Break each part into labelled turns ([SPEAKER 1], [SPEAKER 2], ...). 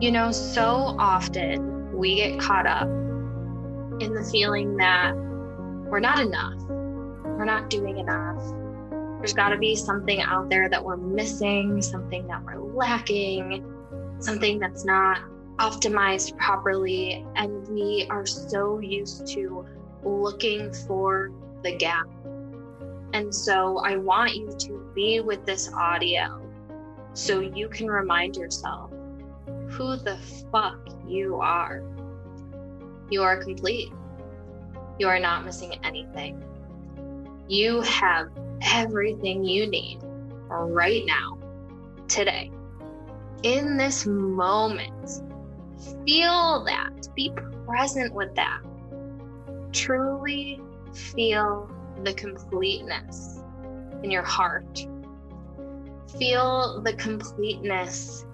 [SPEAKER 1] You know, so often we get caught up in the feeling that we're not enough, we're not doing enough. There's got to be something out there that we're missing, something that we're lacking, something that's not optimized properly. And we are so used to looking for the gap. And so I want you to be with this audio so you can remind yourself who the fuck you are. You are complete. You are not missing anything. You have everything you need right now, today, in this moment. Feel that. Be present with that. Truly feel the completeness in your heart. Feel the completeness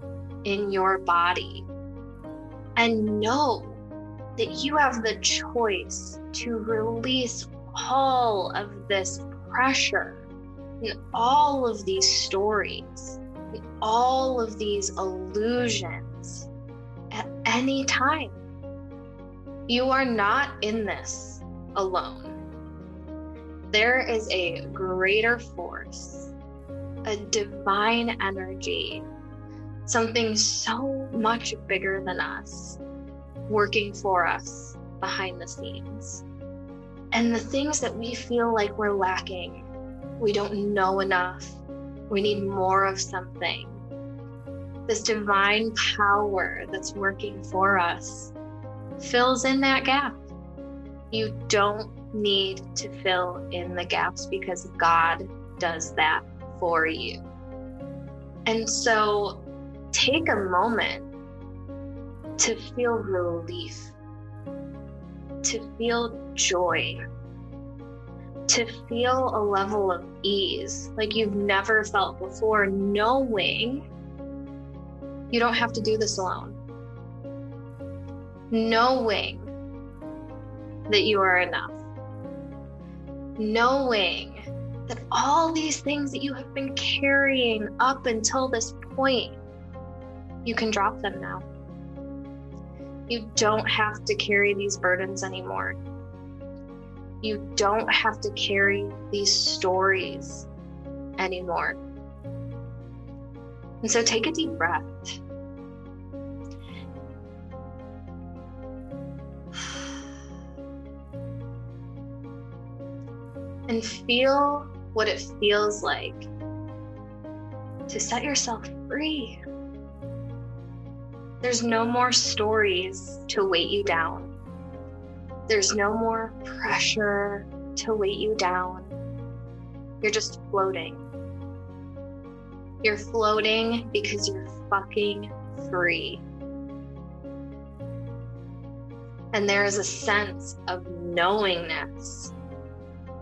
[SPEAKER 1] in your body and know that you have the choice to release all of this pressure and all of these stories and all of these illusions at any time. You are not in this alone. There is a greater force, a divine energy something so much bigger than us working for us behind the scenes. And the things that we feel like we're lacking, we don't know enough, we need more of something. This divine power that's working for us fills in that gap. You don't need to fill in the gaps because God does that for you. And so take a moment to feel relief, to feel joy, to feel a level of ease like you've never felt before, knowing you don't have to do this alone. Knowing that you are enough. Knowing that all these things that you have been carrying up until this point you can drop them now. You don't have to carry these burdens anymore. You don't have to carry these stories anymore. And so take a deep breath. And feel what it feels like to set yourself free. There's no more stories to weight you down. There's no more pressure to weight you down. You're just floating. You're floating because you're fucking free. And there is a sense of knowingness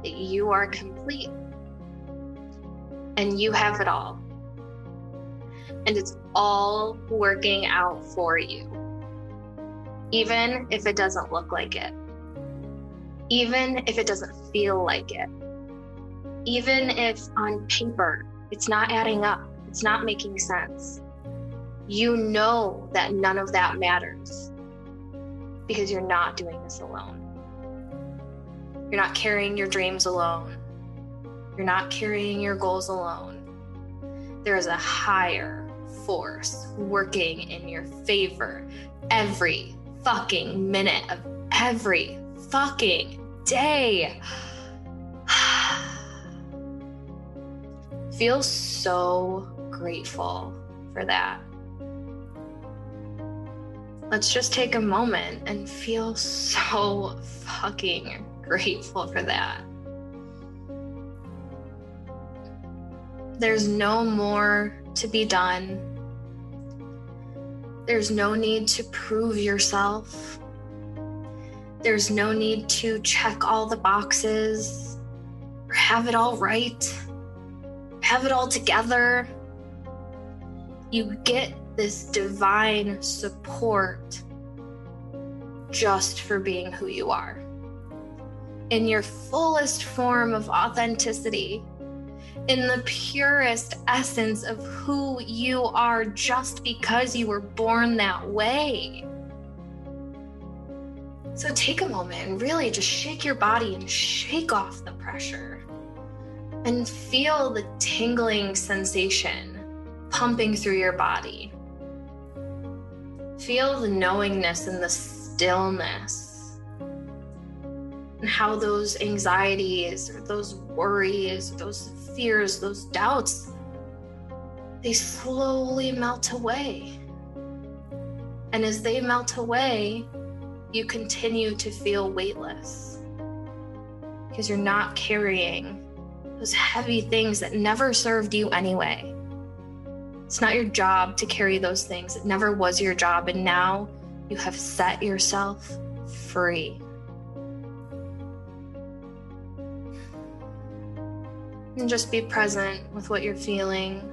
[SPEAKER 1] that you are complete and you have it all and it's all working out for you. Even if it doesn't look like it, even if it doesn't feel like it, even if on paper it's not adding up, it's not making sense. You know that none of that matters because you're not doing this alone. You're not carrying your dreams alone. You're not carrying your goals alone. There is a higher force working in your favor every fucking minute of every fucking day. Feel so grateful for that. Let's just take a moment and feel so fucking grateful for that. There's no more to be done. There's no need to prove yourself. There's no need to check all the boxes or have it all right, have it all together. You get this divine support just for being who you are. In your fullest form of authenticity, in the purest essence of who you are just because you were born that way. So take a moment and really just shake your body and shake off the pressure and feel the tingling sensation pumping through your body. Feel the knowingness and the stillness how those anxieties or those worries, those fears, those doubts, they slowly melt away. And as they melt away, you continue to feel weightless because you're not carrying those heavy things that never served you anyway. It's not your job to carry those things. It never was your job. And now you have set yourself free. And just be present with what you're feeling.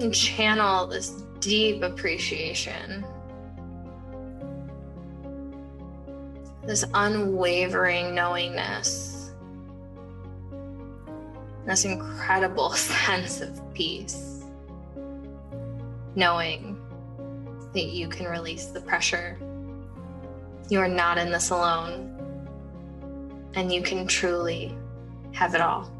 [SPEAKER 1] And channel this deep appreciation. This unwavering knowingness. This incredible sense of peace. Knowing that you can release the pressure. You are not in this alone. And you can truly have it all.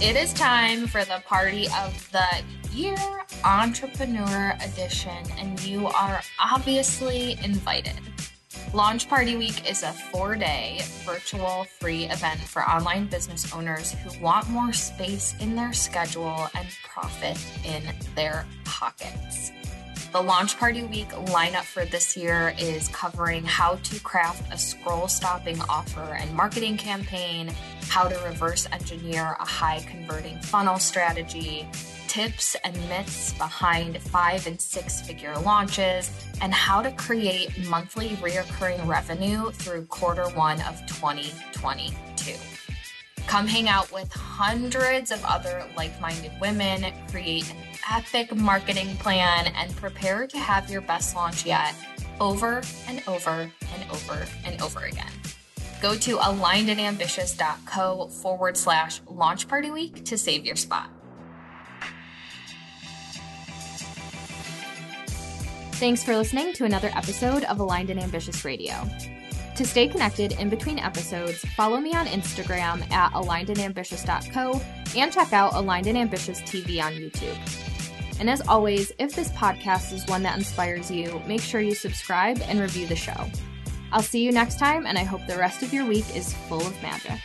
[SPEAKER 2] It is time for the party of the year entrepreneur edition, and you are obviously invited. Launch Party Week is a four day virtual free event for online business owners who want more space in their schedule and profit in their pockets. The Launch Party Week lineup for this year is covering how to craft a scroll stopping offer and marketing campaign, how to reverse engineer a high converting funnel strategy, tips and myths behind five and six figure launches, and how to create monthly reoccurring revenue through quarter one of 2022. Come hang out with hundreds of other like minded women, create an epic marketing plan, and prepare to have your best launch yet over and over and over and over again. Go to alignedandambitious.co forward slash launch party week to save your spot.
[SPEAKER 3] Thanks for listening to another episode of Aligned and Ambitious Radio. To stay connected in between episodes, follow me on Instagram at alignedandambitious.co and check out Aligned and Ambitious TV on YouTube. And as always, if this podcast is one that inspires you, make sure you subscribe and review the show. I'll see you next time, and I hope the rest of your week is full of magic.